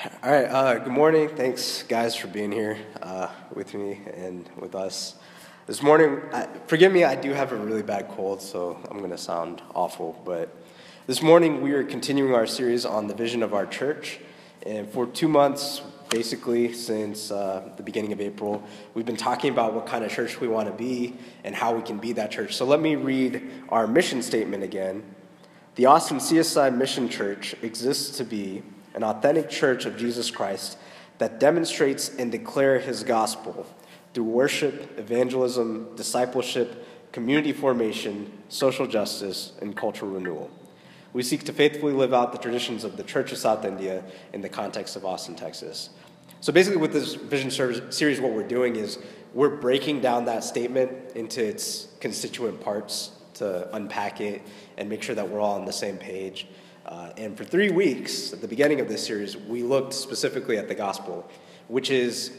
All right, uh, good morning. Thanks, guys, for being here uh, with me and with us. This morning, I, forgive me, I do have a really bad cold, so I'm going to sound awful. But this morning, we are continuing our series on the vision of our church. And for two months, basically, since uh, the beginning of April, we've been talking about what kind of church we want to be and how we can be that church. So let me read our mission statement again. The Austin CSI Mission Church exists to be an authentic church of Jesus Christ that demonstrates and declare his gospel through worship, evangelism, discipleship, community formation, social justice, and cultural renewal. We seek to faithfully live out the traditions of the Church of South India in the context of Austin, Texas. So, basically, with this vision series, what we're doing is we're breaking down that statement into its constituent parts to unpack it and make sure that we're all on the same page. Uh, and for three weeks, at the beginning of this series, we looked specifically at the gospel, which is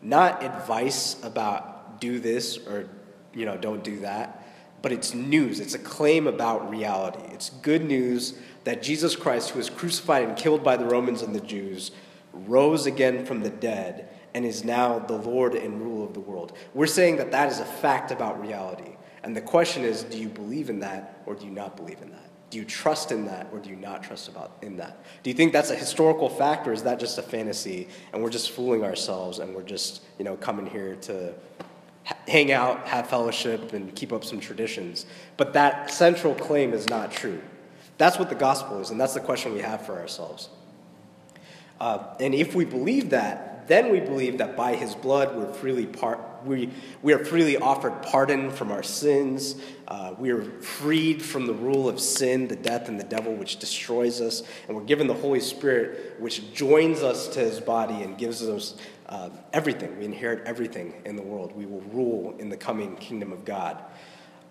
not advice about do this or you know don't do that, but it's news. It's a claim about reality. It's good news that Jesus Christ, who was crucified and killed by the Romans and the Jews, rose again from the dead and is now the Lord and ruler of the world. We're saying that that is a fact about reality. And the question is, do you believe in that or do you not believe in that? Do you trust in that or do you not trust about in that? Do you think that's a historical fact or is that just a fantasy and we're just fooling ourselves and we're just, you know, coming here to hang out, have fellowship and keep up some traditions. But that central claim is not true. That's what the gospel is and that's the question we have for ourselves. Uh, and if we believe that, then we believe that by his blood we're freely part, we, we are freely offered pardon from our sins. Uh, we are freed from the rule of sin, the death, and the devil, which destroys us. And we're given the Holy Spirit, which joins us to his body and gives us uh, everything. We inherit everything in the world. We will rule in the coming kingdom of God.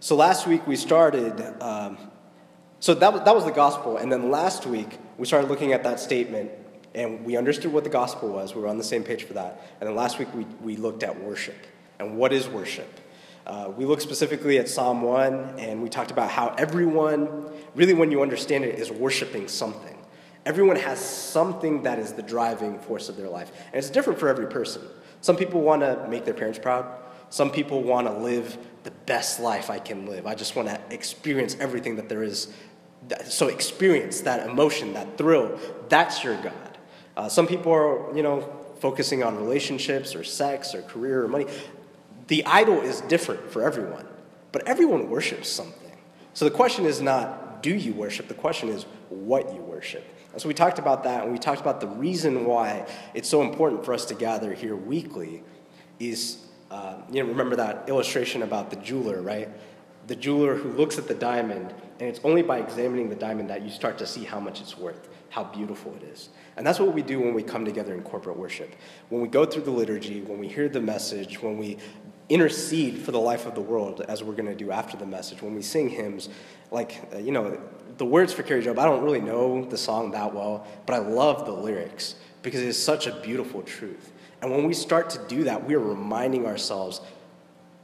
So last week we started. Um, so that was, that was the gospel. And then last week we started looking at that statement and we understood what the gospel was. We were on the same page for that. And then last week we, we looked at worship. And what is worship? Uh, we looked specifically at Psalm 1, and we talked about how everyone, really, when you understand it, is worshiping something. Everyone has something that is the driving force of their life. And it's different for every person. Some people want to make their parents proud. Some people want to live the best life I can live. I just want to experience everything that there is. So, experience that emotion, that thrill. That's your God. Uh, some people are, you know, focusing on relationships or sex or career or money. The idol is different for everyone, but everyone worships something. So the question is not, do you worship? The question is, what you worship. And so we talked about that, and we talked about the reason why it's so important for us to gather here weekly is, uh, you know, remember that illustration about the jeweler, right? The jeweler who looks at the diamond, and it's only by examining the diamond that you start to see how much it's worth, how beautiful it is. And that's what we do when we come together in corporate worship. When we go through the liturgy, when we hear the message, when we intercede for the life of the world, as we're going to do after the message. When we sing hymns, like, uh, you know, the words for carrie job I don't really know the song that well, but I love the lyrics because it's such a beautiful truth. And when we start to do that, we are reminding ourselves,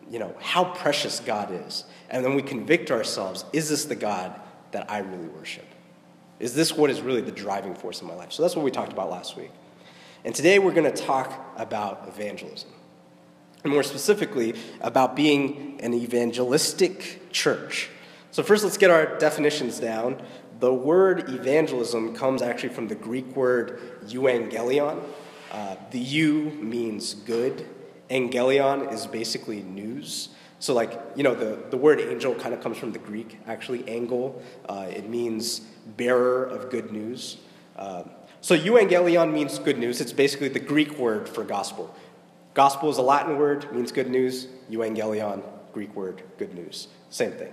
you know, how precious God is. And then we convict ourselves is this the God that I really worship? Is this what is really the driving force in my life? So that's what we talked about last week. And today we're going to talk about evangelism and more specifically about being an evangelistic church. So, first, let's get our definitions down. The word evangelism comes actually from the Greek word euangelion. Uh, the eu means good, angelion is basically news. So, like, you know, the, the word angel kind of comes from the Greek, actually, angel. Uh, it means bearer of good news. Uh, so, euangelion means good news. It's basically the Greek word for gospel. Gospel is a Latin word, means good news. Euangelion, Greek word, good news. Same thing.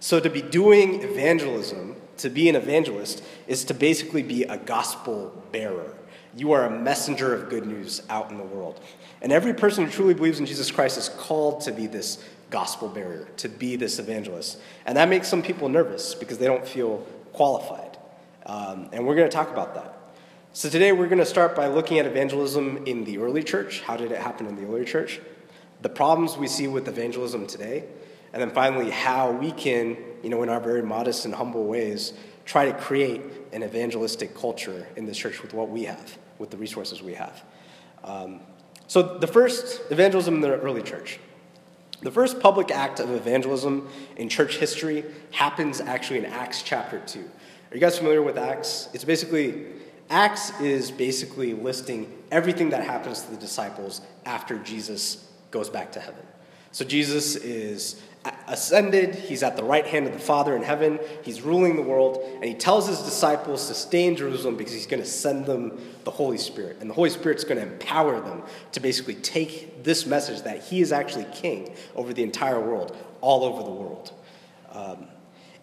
So to be doing evangelism, to be an evangelist, is to basically be a gospel bearer. You are a messenger of good news out in the world. And every person who truly believes in Jesus Christ is called to be this gospel bearer, to be this evangelist. And that makes some people nervous because they don't feel qualified. Um, and we're going to talk about that. So today we're going to start by looking at evangelism in the early church. How did it happen in the early church? The problems we see with evangelism today. And then finally, how we can, you know, in our very modest and humble ways, try to create an evangelistic culture in this church with what we have, with the resources we have. Um, so, the first evangelism in the early church. The first public act of evangelism in church history happens actually in Acts chapter 2. Are you guys familiar with Acts? It's basically, Acts is basically listing everything that happens to the disciples after Jesus goes back to heaven. So Jesus is ascended, he's at the right hand of the Father in heaven, he's ruling the world, and he tells his disciples to stay in Jerusalem because he's going to send them the Holy Spirit. And the Holy Spirit's going to empower them to basically take this message that he is actually king over the entire world, all over the world. Um,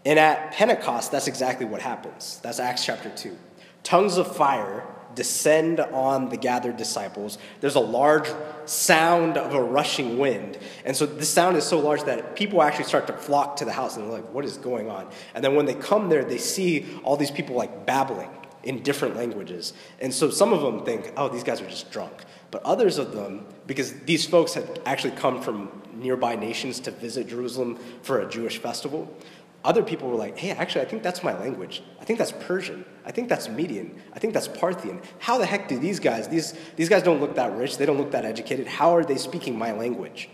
and at Pentecost, that's exactly what happens. That's Acts chapter 2. Tongues of fire descend on the gathered disciples. There's a large sound of a rushing wind. And so this sound is so large that people actually start to flock to the house and they're like, what is going on? And then when they come there, they see all these people like babbling in different languages. And so some of them think, oh, these guys are just drunk. But others of them, because these folks had actually come from nearby nations to visit Jerusalem for a Jewish festival, other people were like, hey, actually, I think that's my language. I think that's Persian. I think that's Median. I think that's Parthian. How the heck do these guys, these, these guys don't look that rich, they don't look that educated. How are they speaking my language?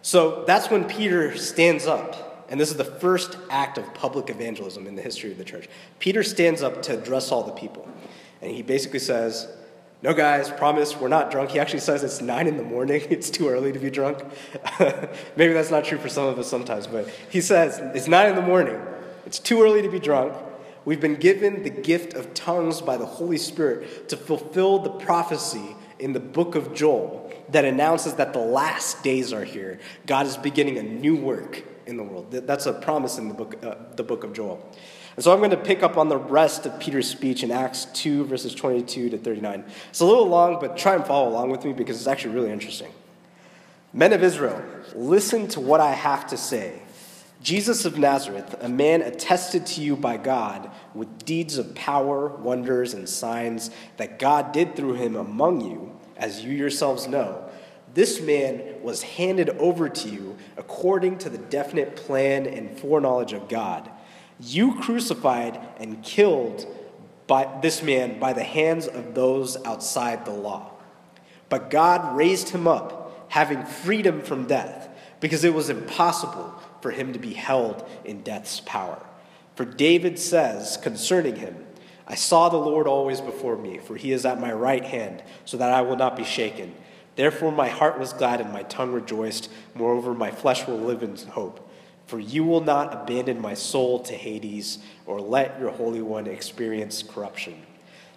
So that's when Peter stands up, and this is the first act of public evangelism in the history of the church. Peter stands up to address all the people, and he basically says, no, guys, promise, we're not drunk. He actually says it's nine in the morning. It's too early to be drunk. Maybe that's not true for some of us sometimes, but he says it's nine in the morning. It's too early to be drunk. We've been given the gift of tongues by the Holy Spirit to fulfill the prophecy in the book of Joel that announces that the last days are here. God is beginning a new work in the world. That's a promise in the book, uh, the book of Joel. And so I'm going to pick up on the rest of Peter's speech in Acts 2, verses 22 to 39. It's a little long, but try and follow along with me because it's actually really interesting. Men of Israel, listen to what I have to say. Jesus of Nazareth, a man attested to you by God with deeds of power, wonders, and signs that God did through him among you, as you yourselves know. This man was handed over to you according to the definite plan and foreknowledge of God you crucified and killed by this man by the hands of those outside the law. But God raised him up, having freedom from death, because it was impossible for him to be held in death's power. For David says concerning him, I saw the Lord always before me, for he is at my right hand, so that I will not be shaken. Therefore my heart was glad and my tongue rejoiced. Moreover, my flesh will live in hope. For you will not abandon my soul to Hades, or let your Holy One experience corruption.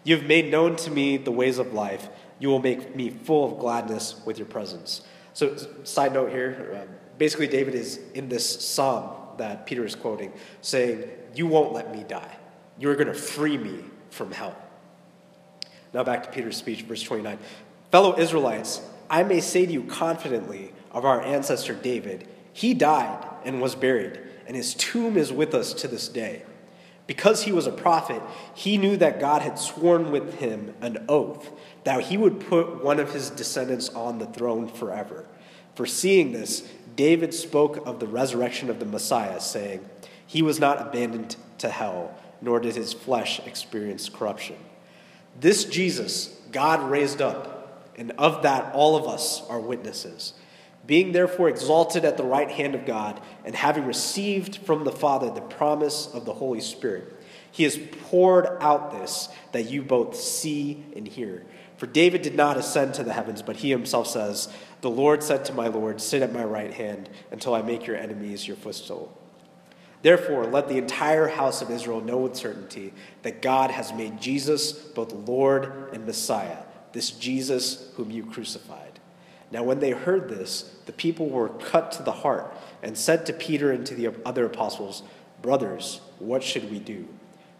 You have made known to me the ways of life. You will make me full of gladness with your presence. So, side note here uh, basically, David is in this psalm that Peter is quoting, saying, You won't let me die. You're going to free me from hell. Now, back to Peter's speech, verse 29. Fellow Israelites, I may say to you confidently of our ancestor David, he died and was buried, and his tomb is with us to this day. Because he was a prophet, he knew that God had sworn with him an oath that he would put one of his descendants on the throne forever. For seeing this, David spoke of the resurrection of the Messiah, saying, He was not abandoned to hell, nor did his flesh experience corruption. This Jesus God raised up, and of that all of us are witnesses. Being therefore exalted at the right hand of God, and having received from the Father the promise of the Holy Spirit, he has poured out this that you both see and hear. For David did not ascend to the heavens, but he himself says, The Lord said to my Lord, Sit at my right hand until I make your enemies your footstool. Therefore, let the entire house of Israel know with certainty that God has made Jesus both Lord and Messiah, this Jesus whom you crucified. Now, when they heard this, the people were cut to the heart and said to Peter and to the other apostles, Brothers, what should we do?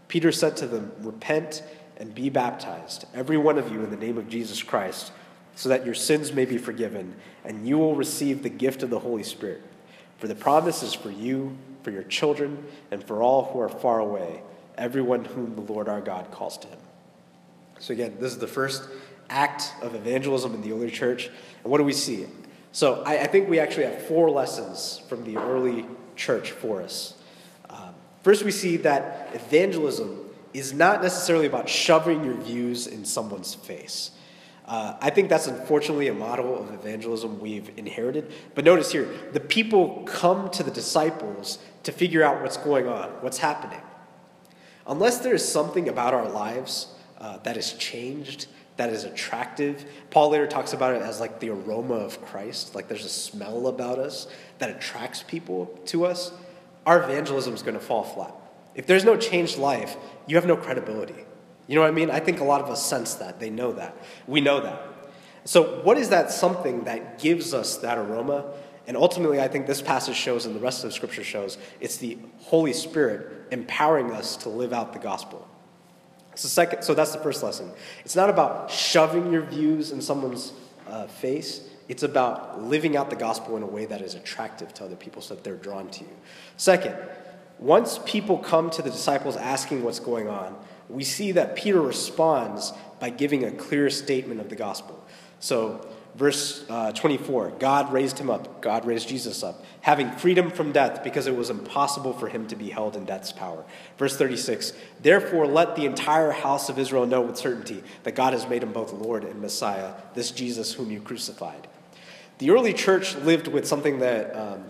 Peter said to them, Repent and be baptized, every one of you, in the name of Jesus Christ, so that your sins may be forgiven, and you will receive the gift of the Holy Spirit. For the promise is for you, for your children, and for all who are far away, everyone whom the Lord our God calls to him. So, again, this is the first act of evangelism in the early church. And what do we see? So I, I think we actually have four lessons from the early church for us. Um, First, we see that evangelism is not necessarily about shoving your views in someone's face. Uh, I think that's unfortunately a model of evangelism we've inherited. But notice here, the people come to the disciples to figure out what's going on, what's happening. Unless there is something about our lives uh, that has changed, that is attractive, Paul later talks about it as like the aroma of Christ, like there's a smell about us that attracts people to us, our evangelism is going to fall flat. If there's no changed life, you have no credibility. You know what I mean? I think a lot of us sense that. They know that. We know that. So, what is that something that gives us that aroma? And ultimately, I think this passage shows, and the rest of scripture shows, it's the Holy Spirit empowering us to live out the gospel. So, second, so that's the first lesson. It's not about shoving your views in someone's uh, face, it's about living out the gospel in a way that is attractive to other people so that they're drawn to you. Second, once people come to the disciples asking what's going on, we see that Peter responds by giving a clear statement of the gospel. So, verse uh, 24 God raised him up, God raised Jesus up, having freedom from death because it was impossible for him to be held in death's power. Verse 36 Therefore, let the entire house of Israel know with certainty that God has made him both Lord and Messiah, this Jesus whom you crucified. The early church lived with something that um,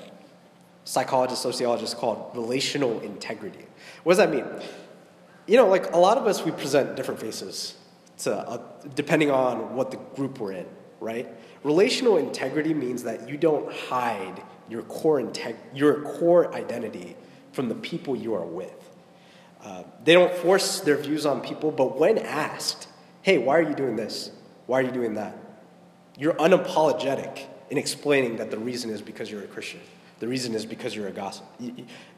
psychologists, sociologists called relational integrity. What does that mean? You know, like a lot of us, we present different faces to, uh, depending on what the group we're in, right? Relational integrity means that you don't hide your core, integ- your core identity from the people you are with. Uh, they don't force their views on people, but when asked, hey, why are you doing this? Why are you doing that? You're unapologetic in explaining that the reason is because you're a Christian. The reason is because you're a gospel.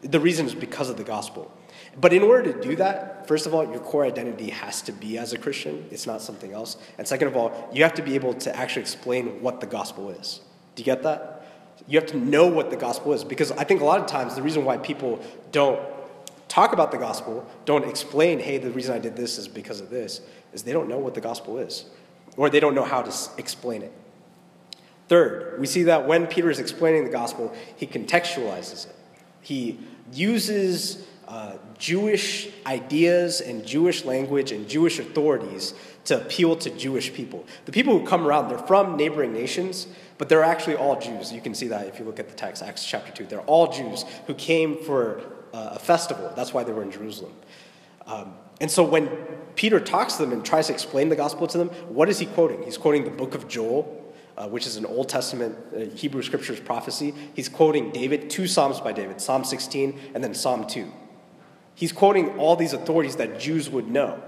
The reason is because of the gospel. But in order to do that, first of all, your core identity has to be as a Christian. It's not something else. And second of all, you have to be able to actually explain what the gospel is. Do you get that? You have to know what the gospel is. Because I think a lot of times the reason why people don't talk about the gospel, don't explain, hey, the reason I did this is because of this, is they don't know what the gospel is. Or they don't know how to explain it. Third, we see that when Peter is explaining the gospel, he contextualizes it. He uses uh, Jewish ideas and Jewish language and Jewish authorities to appeal to Jewish people. The people who come around, they're from neighboring nations, but they're actually all Jews. You can see that if you look at the text, Acts chapter 2. They're all Jews who came for uh, a festival. That's why they were in Jerusalem. Um, and so when Peter talks to them and tries to explain the gospel to them, what is he quoting? He's quoting the book of Joel, uh, which is an Old Testament uh, Hebrew Scriptures prophecy. He's quoting David, two Psalms by David, Psalm 16 and then Psalm 2. He's quoting all these authorities that Jews would know.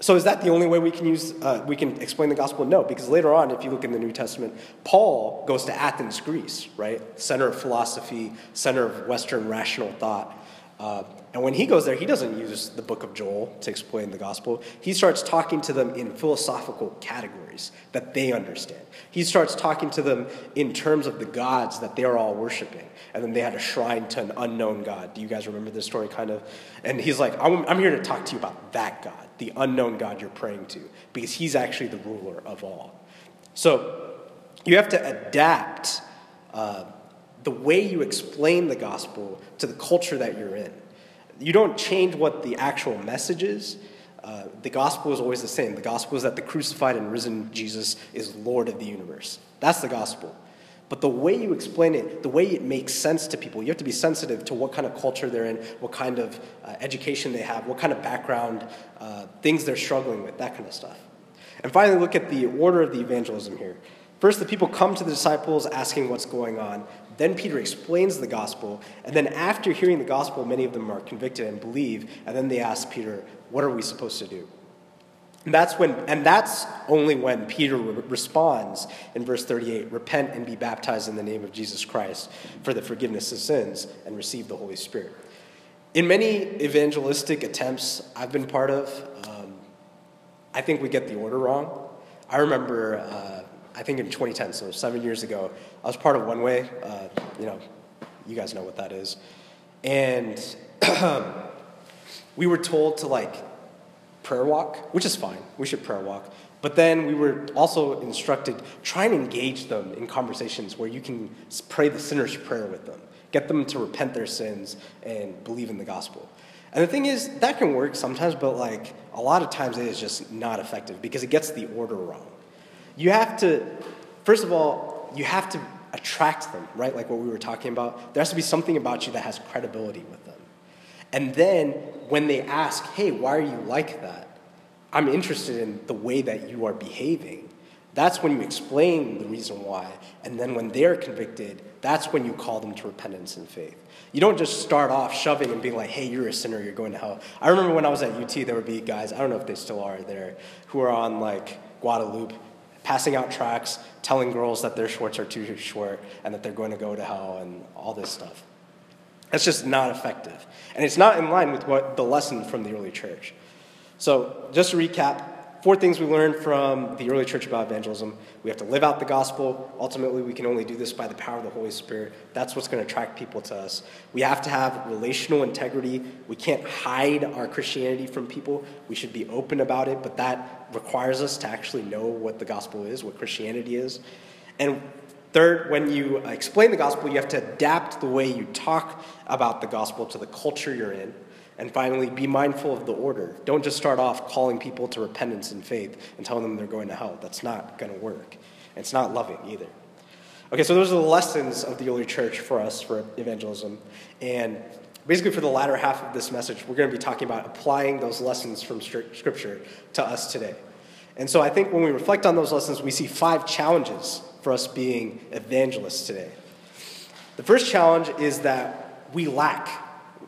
So is that the only way we can use uh, we can explain the gospel? No, because later on, if you look in the New Testament, Paul goes to Athens, Greece, right, center of philosophy, center of Western rational thought. Uh, and when he goes there, he doesn't use the book of Joel to explain the gospel. He starts talking to them in philosophical categories that they understand. He starts talking to them in terms of the gods that they're all worshiping. And then they had a shrine to an unknown God. Do you guys remember this story kind of? And he's like, I'm, I'm here to talk to you about that God, the unknown God you're praying to, because he's actually the ruler of all. So you have to adapt uh, the way you explain the gospel to the culture that you're in you don't change what the actual message is. Uh, the gospel is always the same. The gospel is that the crucified and risen Jesus is Lord of the universe. That's the gospel. But the way you explain it, the way it makes sense to people, you have to be sensitive to what kind of culture they're in, what kind of uh, education they have, what kind of background, uh, things they're struggling with, that kind of stuff. And finally, look at the order of the evangelism here. First, the people come to the disciples asking what's going on. Then Peter explains the gospel. And then, after hearing the gospel, many of them are convicted and believe. And then they ask Peter, What are we supposed to do? And that's, when, and that's only when Peter re- responds in verse 38 Repent and be baptized in the name of Jesus Christ for the forgiveness of sins and receive the Holy Spirit. In many evangelistic attempts I've been part of, um, I think we get the order wrong. I remember uh, I think in 2010, so seven years ago, I was part of One Way. Uh, you know, you guys know what that is. And we were told to like prayer walk, which is fine. We should prayer walk. But then we were also instructed try and engage them in conversations where you can pray the sinner's prayer with them. get them to repent their sins and believe in the gospel. And the thing is, that can work sometimes, but like a lot of times it is just not effective because it gets the order wrong. You have to, first of all, you have to attract them, right? Like what we were talking about. There has to be something about you that has credibility with them. And then when they ask, hey, why are you like that? I'm interested in the way that you are behaving. That's when you explain the reason why. And then when they're convicted, that's when you call them to repentance and faith. You don't just start off shoving and being like, hey, you're a sinner, you're going to hell. I remember when I was at UT, there would be guys, I don't know if they still are there, who are on like Guadalupe, passing out tracts, telling girls that their shorts are too short and that they're going to go to hell and all this stuff. That's just not effective. And it's not in line with what the lesson from the early church. So, just to recap, four things we learned from the early church about evangelism. We have to live out the gospel. Ultimately, we can only do this by the power of the Holy Spirit. That's what's going to attract people to us. We have to have relational integrity. We can't hide our Christianity from people. We should be open about it, but that requires us to actually know what the gospel is, what Christianity is. And Third, when you explain the gospel, you have to adapt the way you talk about the gospel to the culture you're in. And finally, be mindful of the order. Don't just start off calling people to repentance and faith and telling them they're going to hell. That's not going to work. It's not loving either. Okay, so those are the lessons of the early church for us for evangelism. And basically, for the latter half of this message, we're going to be talking about applying those lessons from Scripture to us today. And so I think when we reflect on those lessons, we see five challenges for us being evangelists today. The first challenge is that we lack,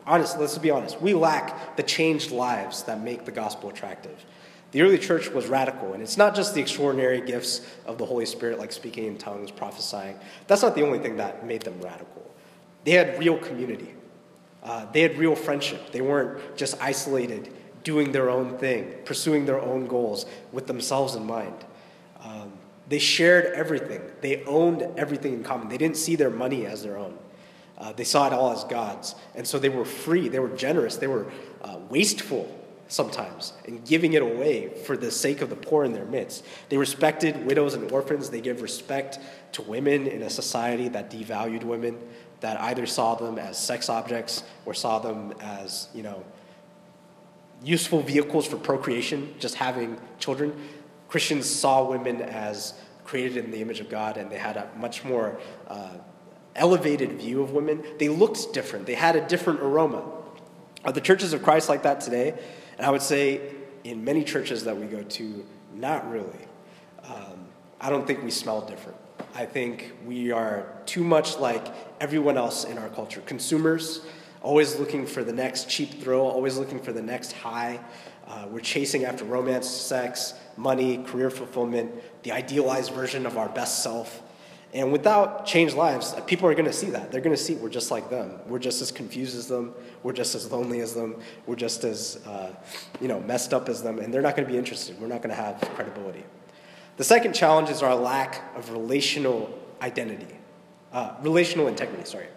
honestly, let's be honest, we lack the changed lives that make the gospel attractive. The early church was radical, and it's not just the extraordinary gifts of the Holy Spirit, like speaking in tongues, prophesying. That's not the only thing that made them radical. They had real community, uh, they had real friendship. They weren't just isolated, doing their own thing, pursuing their own goals with themselves in mind. Um, they shared everything. They owned everything in common. They didn't see their money as their own. Uh, they saw it all as God's. And so they were free. They were generous. They were uh, wasteful sometimes in giving it away for the sake of the poor in their midst. They respected widows and orphans. They gave respect to women in a society that devalued women, that either saw them as sex objects or saw them as, you know, useful vehicles for procreation, just having children. Christians saw women as created in the image of God, and they had a much more uh, elevated view of women. They looked different, they had a different aroma. Are the churches of Christ like that today? And I would say in many churches that we go to, not really. Um, I don't think we smell different. I think we are too much like everyone else in our culture consumers, always looking for the next cheap thrill, always looking for the next high. Uh, we're chasing after romance, sex, money, career fulfillment, the idealized version of our best self. And without changed lives, uh, people are going to see that. They're going to see we're just like them. We're just as confused as them. We're just as lonely as them. We're just as uh, you know messed up as them, and they're not going to be interested. We're not going to have credibility. The second challenge is our lack of relational identity, uh, relational integrity. Sorry,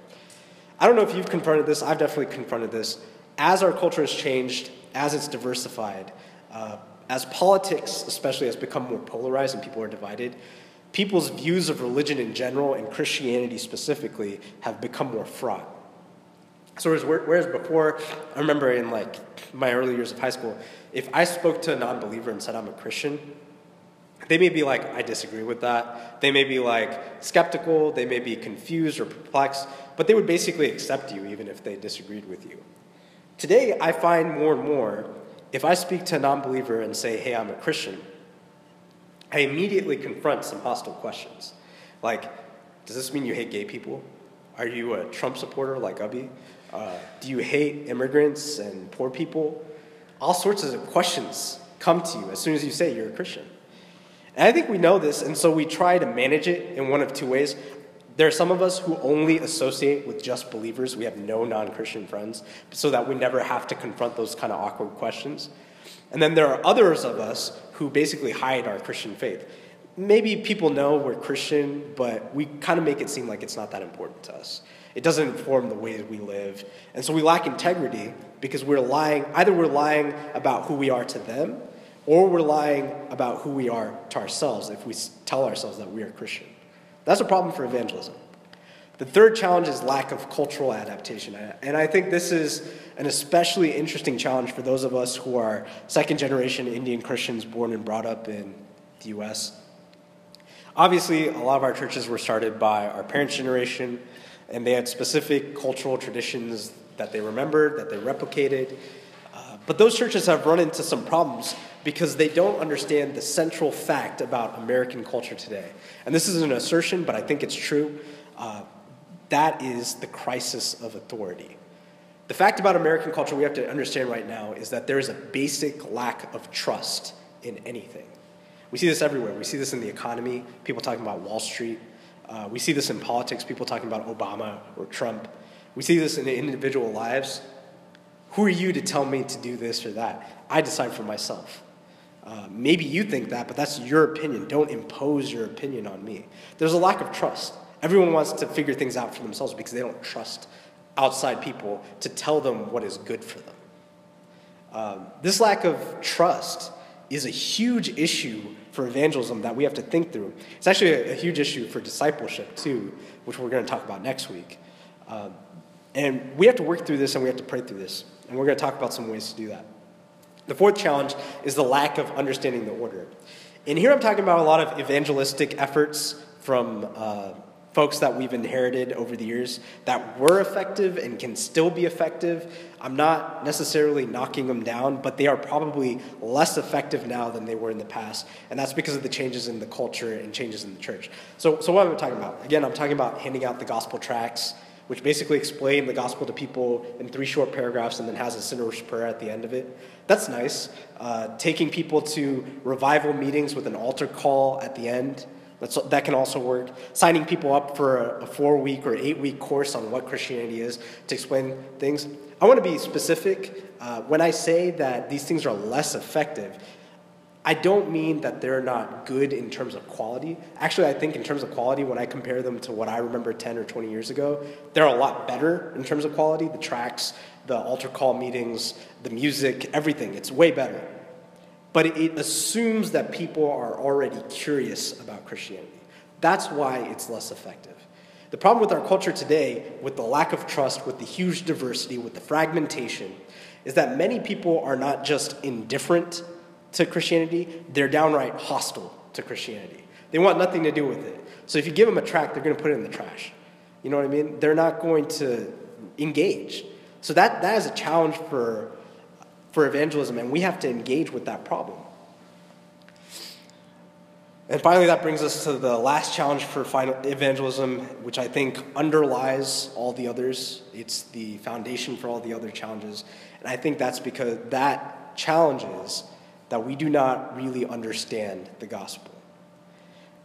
I don't know if you've confronted this. I've definitely confronted this. As our culture has changed, as it's diversified, uh, as politics, especially, has become more polarized and people are divided, people's views of religion in general and Christianity specifically have become more fraught. So whereas before, I remember in like my early years of high school, if I spoke to a non-believer and said I'm a Christian, they may be like, I disagree with that. They may be like skeptical, they may be confused or perplexed, but they would basically accept you even if they disagreed with you. Today, I find more and more, if I speak to a non believer and say, hey, I'm a Christian, I immediately confront some hostile questions. Like, does this mean you hate gay people? Are you a Trump supporter like Ubby? Uh, do you hate immigrants and poor people? All sorts of questions come to you as soon as you say you're a Christian. And I think we know this, and so we try to manage it in one of two ways. There are some of us who only associate with just believers. We have no non Christian friends, so that we never have to confront those kind of awkward questions. And then there are others of us who basically hide our Christian faith. Maybe people know we're Christian, but we kind of make it seem like it's not that important to us. It doesn't inform the ways we live. And so we lack integrity because we're lying, either we're lying about who we are to them, or we're lying about who we are to ourselves if we tell ourselves that we are Christian. That's a problem for evangelism. The third challenge is lack of cultural adaptation. And I think this is an especially interesting challenge for those of us who are second generation Indian Christians born and brought up in the US. Obviously, a lot of our churches were started by our parents' generation, and they had specific cultural traditions that they remembered, that they replicated. Uh, but those churches have run into some problems because they don't understand the central fact about American culture today. And this is an assertion, but I think it's true. Uh, that is the crisis of authority. The fact about American culture we have to understand right now is that there is a basic lack of trust in anything. We see this everywhere. We see this in the economy, people talking about Wall Street. Uh, we see this in politics, people talking about Obama or Trump. We see this in individual lives. Who are you to tell me to do this or that? I decide for myself. Uh, maybe you think that, but that's your opinion. Don't impose your opinion on me. There's a lack of trust. Everyone wants to figure things out for themselves because they don't trust outside people to tell them what is good for them. Um, this lack of trust is a huge issue for evangelism that we have to think through. It's actually a, a huge issue for discipleship, too, which we're going to talk about next week. Um, and we have to work through this and we have to pray through this. And we're going to talk about some ways to do that. The fourth challenge is the lack of understanding the order. And here I'm talking about a lot of evangelistic efforts from uh, folks that we've inherited over the years that were effective and can still be effective. I'm not necessarily knocking them down, but they are probably less effective now than they were in the past. And that's because of the changes in the culture and changes in the church. So, so what am I talking about? Again, I'm talking about handing out the gospel tracts, which basically explain the gospel to people in three short paragraphs and then has a sinner's prayer at the end of it. That's nice. Uh, taking people to revival meetings with an altar call at the end. That's, that can also work. Signing people up for a, a four week or eight week course on what Christianity is to explain things. I want to be specific. Uh, when I say that these things are less effective, I don't mean that they're not good in terms of quality. Actually, I think in terms of quality, when I compare them to what I remember 10 or 20 years ago, they're a lot better in terms of quality. The tracks, the altar call meetings, the music, everything, it's way better but it assumes that people are already curious about Christianity. That's why it's less effective. The problem with our culture today, with the lack of trust, with the huge diversity, with the fragmentation, is that many people are not just indifferent to Christianity, they're downright hostile to Christianity. They want nothing to do with it. So if you give them a tract, they're going to put it in the trash. You know what I mean? They're not going to engage. So that, that is a challenge for for evangelism, and we have to engage with that problem. And finally, that brings us to the last challenge for final evangelism, which I think underlies all the others. It's the foundation for all the other challenges. And I think that's because that challenge is that we do not really understand the gospel.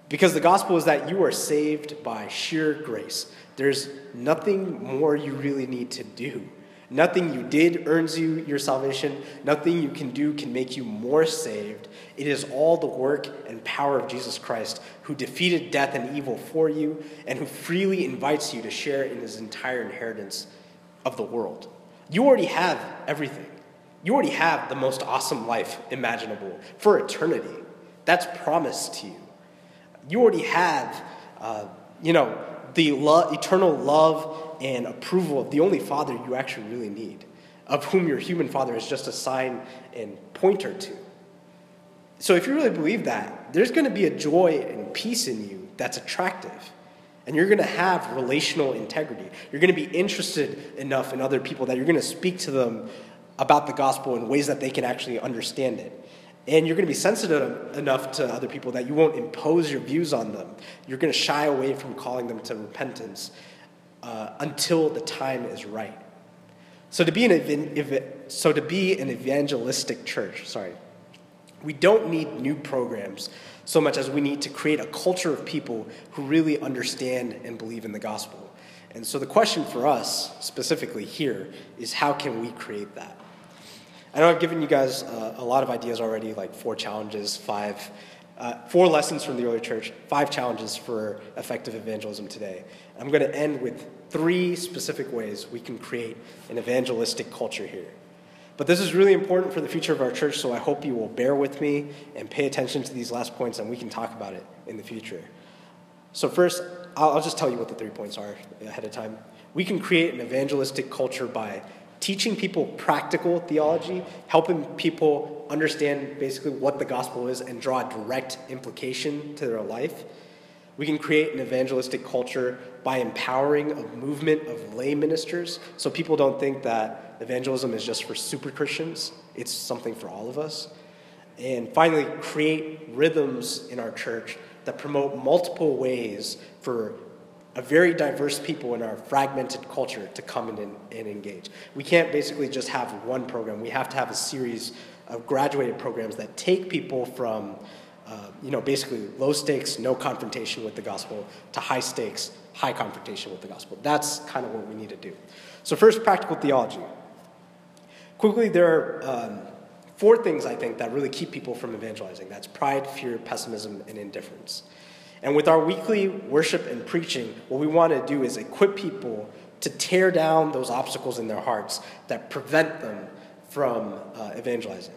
Because the gospel is that you are saved by sheer grace. There's nothing more you really need to do Nothing you did earns you your salvation. Nothing you can do can make you more saved. It is all the work and power of Jesus Christ, who defeated death and evil for you, and who freely invites you to share in his entire inheritance of the world. You already have everything. You already have the most awesome life imaginable for eternity. That's promised to you. You already have, uh, you know, the lo- eternal love and approval of the only father you actually really need, of whom your human father is just a sign and pointer to. So, if you really believe that, there's going to be a joy and peace in you that's attractive. And you're going to have relational integrity. You're going to be interested enough in other people that you're going to speak to them about the gospel in ways that they can actually understand it. And you're going to be sensitive enough to other people that you won't impose your views on them. You're going to shy away from calling them to repentance uh, until the time is right. So to be an so to be an evangelistic church, sorry, we don't need new programs so much as we need to create a culture of people who really understand and believe in the gospel. And so the question for us specifically here is how can we create that? I know I've given you guys uh, a lot of ideas already, like four challenges, five, uh, four lessons from the early church, five challenges for effective evangelism today. I'm going to end with three specific ways we can create an evangelistic culture here. But this is really important for the future of our church, so I hope you will bear with me and pay attention to these last points, and we can talk about it in the future. So, first, I'll, just tell you what the three points are ahead of time. We can create an evangelistic culture by teaching people practical theology, helping people understand basically what the gospel is and draw a direct implication to their life. We can create an evangelistic culture by empowering a movement of lay ministers so people don't think that evangelism is just for super Christians, it's something for all of us. And finally, create rhythms in our church that promote multiple ways for a very diverse people in our fragmented culture to come in and, and, engage. We can't basically just have one program. We have to have a series of graduated programs that take people from, uh, you know, basically low stakes, no confrontation with the gospel, to high stakes, high confrontation with the gospel. That's kind of what we need to do. So first, practical theology. Quickly, there are um, four things I think that really keep people from evangelizing. That's pride, fear, pessimism, and indifference. And with our weekly worship and preaching, what we want to do is equip people to tear down those obstacles in their hearts that prevent them from uh, evangelizing.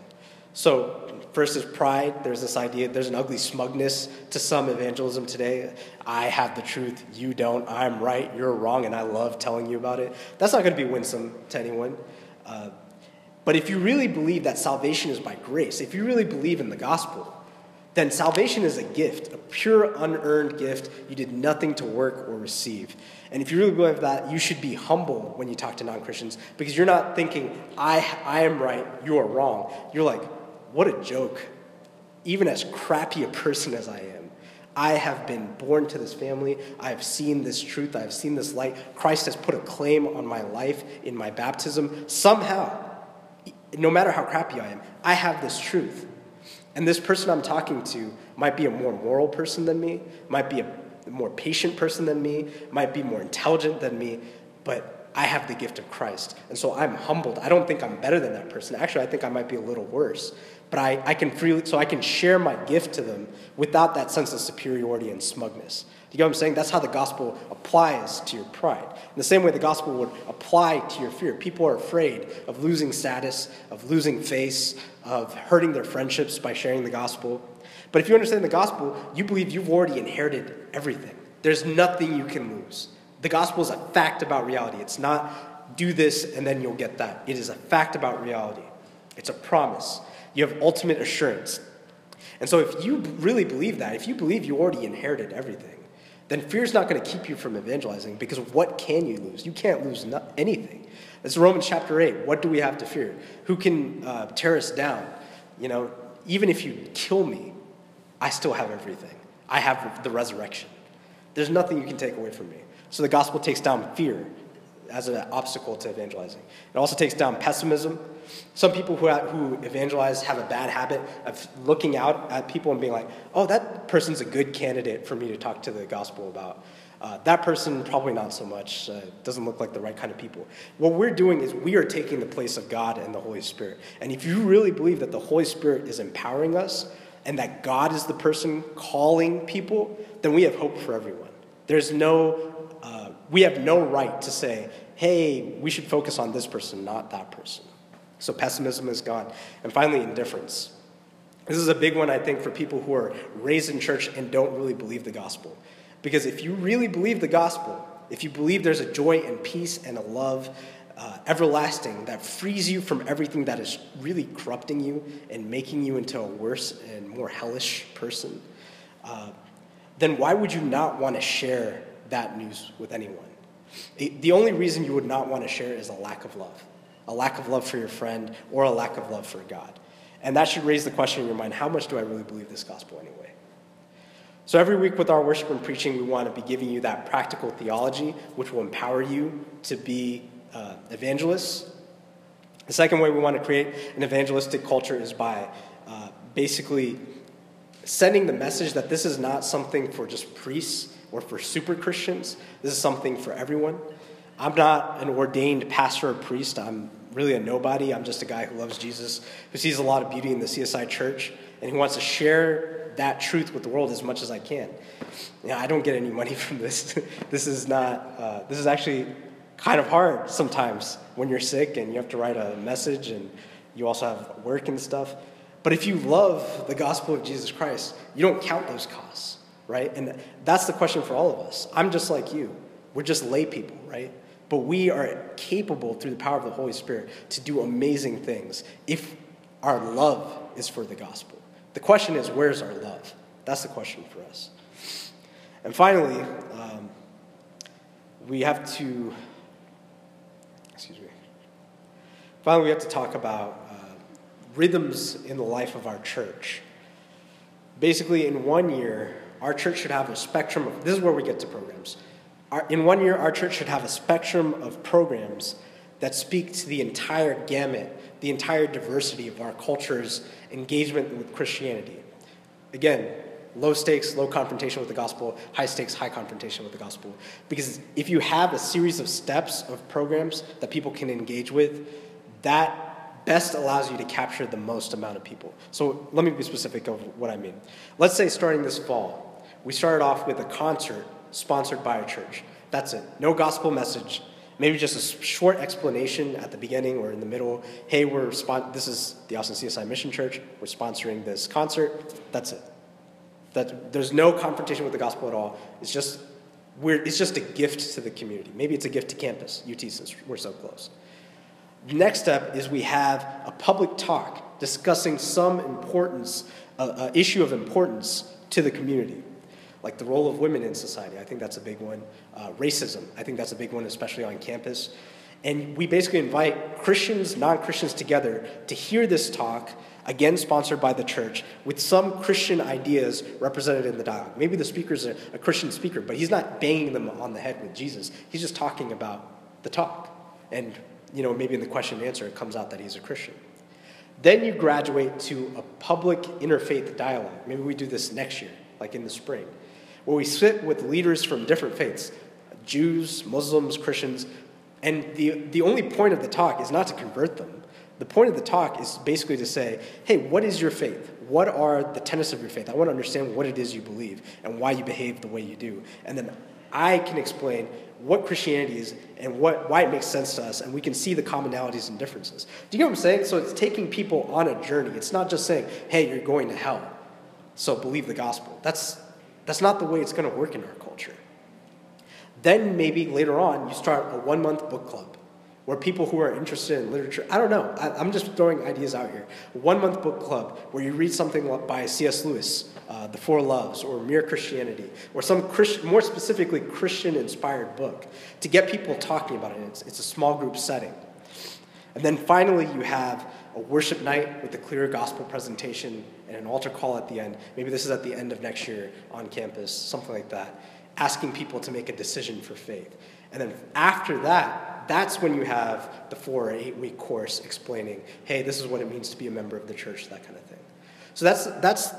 So, first is pride. There's this idea, there's an ugly smugness to some evangelism today. I have the truth, you don't. I'm right, you're wrong, and I love telling you about it. That's not going to be winsome to anyone. Uh, but if you really believe that salvation is by grace, if you really believe in the gospel, then salvation is a gift, a pure, unearned gift. You did nothing to work or receive. And if you really believe that, you should be humble when you talk to non Christians because you're not thinking, I, I am right, you are wrong. You're like, what a joke. Even as crappy a person as I am, I have been born to this family. I have seen this truth. I have seen this light. Christ has put a claim on my life in my baptism. Somehow, no matter how crappy I am, I have this truth. And this person I'm talking to might be a more moral person than me, might be a more patient person than me, might be more intelligent than me, but I have the gift of Christ. And so I'm humbled. I don't think I'm better than that person. Actually, I think I might be a little worse. But I, I can freely, so I can share my gift to them without that sense of superiority and smugness. Do you get what I'm saying? That's how the gospel applies to your pride. In the same way the gospel would apply to your fear. People are afraid of losing status, of losing face, of hurting their friendships by sharing the gospel. But if you understand the gospel, you believe you've already inherited everything. There's nothing you can lose. The gospel is a fact about reality. It's not do this and then you'll get that. It is a fact about reality. It's a promise. You have ultimate assurance. And so if you really believe that, if you believe you already inherited everything, then fear is not going to keep you from evangelizing because what can you lose? You can't lose anything. It's Romans chapter 8. What do we have to fear? Who can uh, tear us down? You know, even if you kill me, I still have everything. I have the resurrection. There's nothing you can take away from me. So the gospel takes down fear as an obstacle to evangelizing. It also takes down pessimism. Some people who, who evangelize have a bad habit of looking out at people and being like, oh, that person's a good candidate for me to talk to the gospel about. Uh, that person, probably not so much, uh, doesn't look like the right kind of people. What we're doing is we are taking the place of God and the Holy Spirit. And if you really believe that the Holy Spirit is empowering us and that God is the person calling people, then we have hope for everyone. There's no, uh, we have no right to say, hey, we should focus on this person, not that person. So pessimism is gone. And finally, indifference. This is a big one, I think, for people who are raised in church and don't really believe the gospel. Because if you really believe the gospel, if you believe there's a joy and peace and a love uh, everlasting that frees you from everything that is really corrupting you and making you into a worse and more hellish person, uh, then why would you not want to share that news with anyone? The, the only reason you would not want to share is a lack of love a lack of love for your friend or a lack of love for God. And that should raise the question in your mind how much do I really believe this gospel anyway? So every week with our worship and preaching, we want to be giving you that practical theology, which will empower you to be uh, evangelists. The second way we want to create an evangelistic culture is by uh, basically sending the message that this is not something for just priests or for super Christians. This is something for everyone. I'm not an ordained pastor or priest. I'm really a nobody. I'm just a guy who loves Jesus, who sees a lot of beauty in the CSI church, and who wants to share that truth with the world as much as I can. You know, I don't get any money from this. this is not, uh, this is actually kind of hard sometimes when you're sick and you have to write a message and you also have work and stuff. But if you love the gospel of Jesus Christ, you don't count those costs. right? And that's the question for all of us. I'm just like you. We're just lay people, right? But we are capable through the power of the Holy Spirit to do amazing things if our love is for the gospel. The question is, where's our love? That's the question for us. And finally, um, we have to, excuse me, finally, we have to talk about uh, rhythms in the life of our church. Basically, in one year, our church should have a spectrum of, this is where we get to programs. Our, in one year, our church should have a spectrum of programs that speak to the entire gamut, the entire diversity of our culture's engagement with Christianity. Again, low stakes, low confrontation with the gospel, high stakes, high confrontation with the gospel. Because if you have a series of steps of programs that people can engage with, that best allows you to capture the most amount of people. So let me be specific of what I mean. Let's say starting this fall, we started off with a concert sponsored by a church. That's it. No gospel message. Maybe just a short explanation at the beginning or in the middle. Hey, we're spon- this is the Austin CSI Mission Church. We're sponsoring this concert. That's it. That there's no confrontation with the gospel at all. It's just we're, it's just a gift to the community. Maybe it's a gift to campus, UT, since we're so close. Next step is we have a public talk discussing some importance, uh, uh, issue of importance to the community like the role of women in society. I think that's a big one. Uh, racism, I think that's a big one, especially on campus. And we basically invite Christians, non Christians together to hear this talk, again sponsored by the church, with some Christian ideas represented in the dialogue. Maybe the speaker's a, a Christian speaker, but he's not banging them on the head with Jesus. He's just talking about the talk. And, you know, maybe in the question and answer, it comes out that he's a Christian. Then you graduate to a public interfaith dialogue. Maybe we do this next year, like in the spring where we sit with leaders from different faiths Jews, Muslims, Christians. And the, the only point of the talk is not to convert them. The point of the talk is basically to say, hey, what is your faith? What are the tenets of your faith? I want to understand what it is you believe and why you behave the way you do. And then I can explain what Christianity is and what, why it makes sense to us, and we can see the commonalities and differences. Do you know what I'm saying? So it's taking people on a journey. It's not just saying, hey, you're going to hell, so believe the gospel. That's, that's not the way it's going to work in our culture. Then maybe later on, you start a one month book club where people who are interested in literature, I don't know, I, am just throwing ideas out here. One month book club where you read something by C.S. Lewis, uh, The Four Loves, or Mere Christianity, or some Christ, more specifically Christian inspired book to get people talking about it. It's, it's a small group setting. And then finally, you have a worship night with a clear gospel presentation an altar call at the end. Maybe this is at the end of next year on campus, something like that, asking people to make a decision for faith. And then after that, that's when you have the four or eight week course explaining, hey, this is what it means to be a member of the church, that kind of thing. So that's, that's,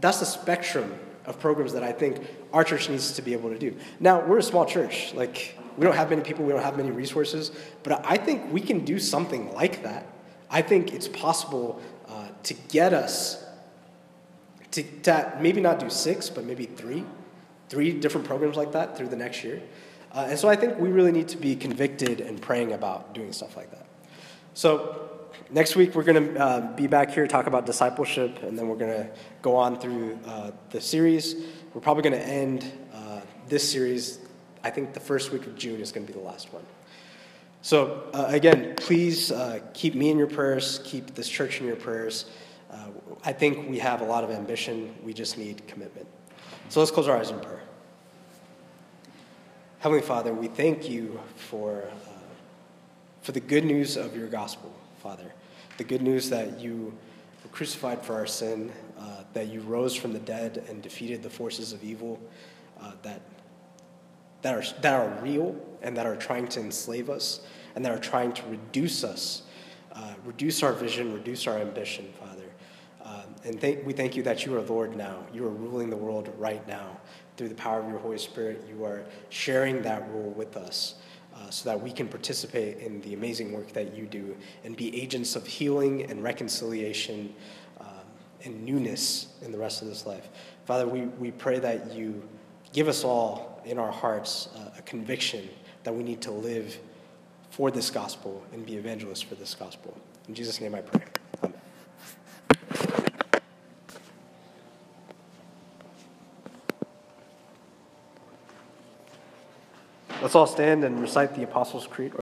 that's the spectrum of programs that I think our church needs to be able to do. Now, we're a small church. Like, we don't have many people, we don't have many resources, but I think we can do something like that. I think it's possible uh, to get us to, to maybe not do six, but maybe three, three different programs like that through the next year. Uh, and so I think we really need to be convicted and praying about doing stuff like that. So next week we're going to uh, be back here talk about discipleship, and then we're going to go on through uh, the series. We're probably going to end uh, this series. I think the first week of June is going to be the last one. So uh, again, please uh, keep me in your prayers. Keep this church in your prayers. I think we have a lot of ambition. We just need commitment. So let's close our eyes in prayer. Heavenly Father, we thank you for, uh, for the good news of your gospel, Father. The good news that you were crucified for our sin, uh, that you rose from the dead and defeated the forces of evil uh, that, that, are, that are real and that are trying to enslave us and that are trying to reduce us, uh, reduce our vision, reduce our ambition, Father. And we thank you that you are Lord now. You are ruling the world right now. Through the power of your Holy Spirit, you are sharing that rule with us uh, so that we can participate in the amazing work that you do and be agents of healing and reconciliation um, and newness in the rest of this life. Father, we, we pray that you give us all in our hearts uh, a conviction that we need to live for this gospel and be evangelists for this gospel. In Jesus' name I pray. Let's all stand and recite the Apostles' Creed.